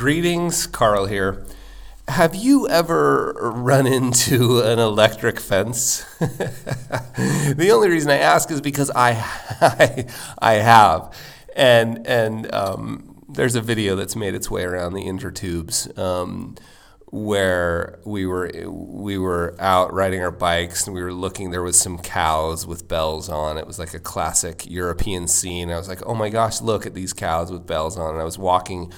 Greetings, Carl here. Have you ever run into an electric fence? the only reason I ask is because I, I, I have, and and um, there's a video that's made its way around the intertubes. Um, where we were we were out riding our bikes and we were looking there was some cows with bells on it was like a classic european scene i was like oh my gosh look at these cows with bells on and i was walking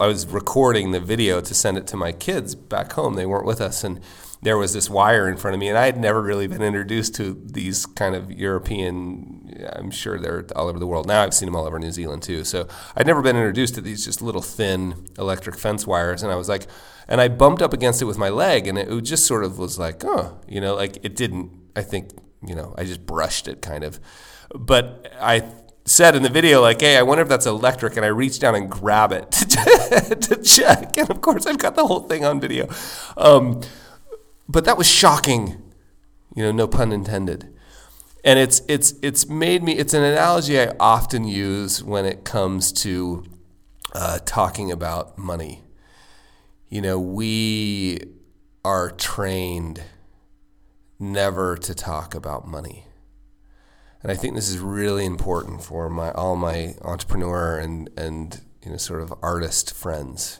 i was recording the video to send it to my kids back home. They weren't with us. And there was this wire in front of me. And i had never really been introduced to these kind of european i'm sure they're all over the world now. I've seen them all over new zealand too. So i'd never been introduced to these just little thin electric fence wires. And i was like and I bumped up against it with my leg, and it just sort of was like, oh, you know, like it didn't. I think, you know, I just brushed it kind of, but I said in the video, like, hey, I wonder if that's electric, and I reached down and grab it to, check, and of course, I've got the whole thing on video. Um, but that was shocking, you know, no pun intended. And it's it's it's made me. It's an analogy I often use when it comes to uh, talking about money you know, we are trained never to talk about money. And I think this is really important for my all my entrepreneur and and you know sort of artist friends.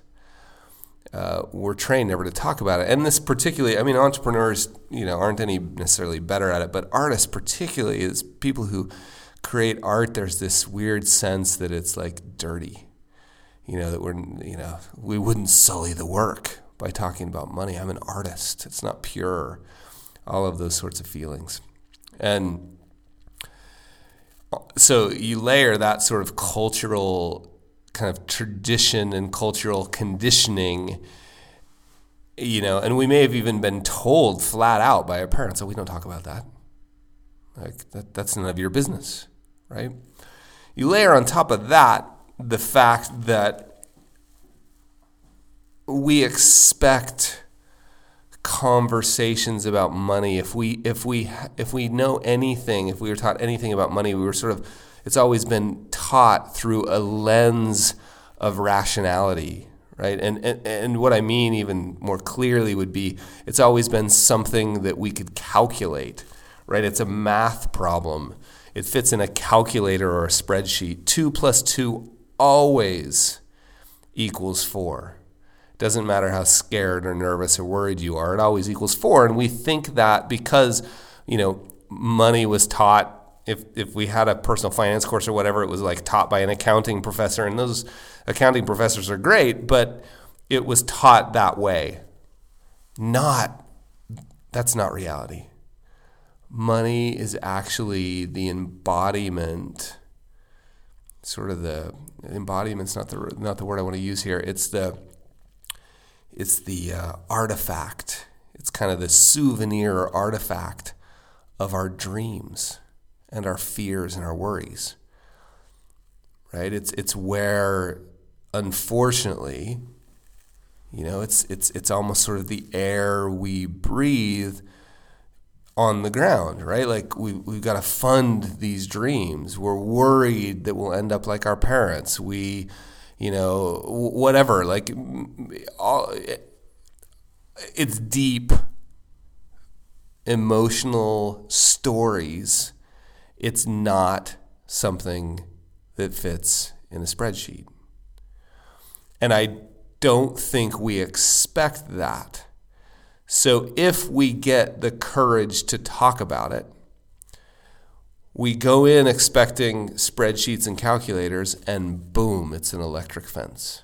Uh, we're trained never to talk about it, and this particularly, I mean, entrepreneurs, you know, aren't any necessarily better at it, but artists particularly is people who create art. There's this weird sense that it's like dirty. You know that we're you know we wouldn't sully the work by talking about money. I'm an artist. It's not pure. All of those sorts of feelings. And so you layer that sort of cultural kind of tradition and cultural conditioning you know and we may have even been told flat out by our parents that we don't talk about that. Like that, that's none of your business right? You layer on top of that the fact that we expect conversations about money if we if we if we know anything if we were taught anything about money we were sort of it's always been taught through a lens of rationality right? And and, and what i mean even more clearly would be it's always been something that we could calculate right? It's a math problem. It fits in a calculator or a spreadsheet. 2 plus 2 always equals four. Doesn't matter how scared or nervous or worried you are, it always equals four. And we think that because, you know, money was taught, if, if we had a personal finance course or whatever, it was like taught by an accounting professor. And those accounting professors are great, but it was taught that way. Not, that's not reality. Money is actually the embodiment sort of the embodiment's not the not the word I want to use here. It's the it's the uh, artifact. It's kind of the souvenir artifact of our dreams and our fears and our worries. Right? It's it's where unfortunately, you know, it's it's it's almost sort of the air we breathe on the ground, right? Like we we've got to fund these dreams. We're worried that we'll end up like our parents. We, you know, whatever. Like all, it's deep emotional stories. It's not something that fits in a spreadsheet. And I don't think we expect that so if we get the courage to talk about it, we go in expecting spreadsheets and calculators, and boom, it's an electric fence.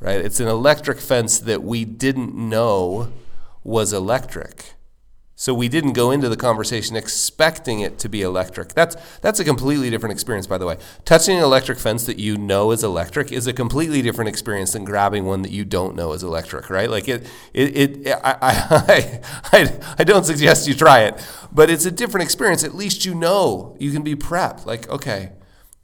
Right? It's an electric fence that we didn't know was electric. So we didn't go into the conversation expecting it to be electric. That's that's a completely different experience, by the way. Touching an electric fence that you know is electric is a completely different experience than grabbing one that you don't know is electric, right? Like it, it, it I, I, I, I don't suggest you try it, but it's a different experience. At least you know you can be prepped. Like, okay,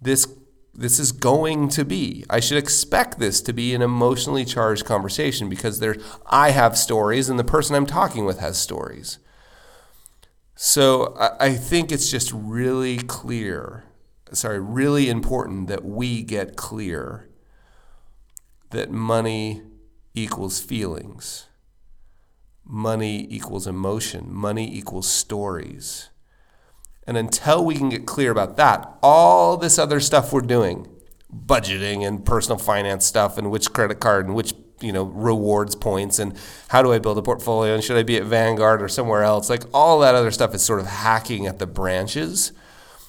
this this is going to be. I should expect this to be an emotionally charged conversation because there I have stories and the person I'm talking with has stories. So I, think it's just really clear, sorry, really important that we get clear that money equals feelings, money equals emotion, money equals stories. And until we can get clear about that, all this other stuff we're doing, budgeting and personal finance stuff and which credit card and which you know rewards points and how do I build a portfolio and should I be at Vanguard or somewhere else? Like all that other stuff is sort of hacking at the branches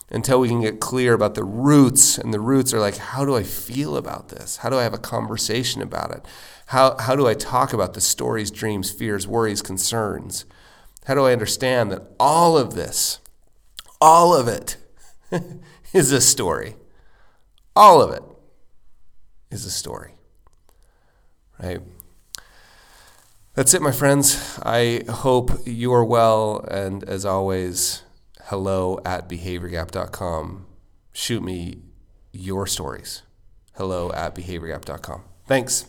until we can get clear about the roots and the roots are like how do I feel about this? How do I have a conversation about it? How how do I talk about the stories dreams fears worries concerns? How do I understand that all of this all of it is a story? All of it is a story right? That's it, my friends. I hope you are well. And as always, hello at behaviorgap.com. Shoot me your stories. Hello at behaviorgap.com. Thanks.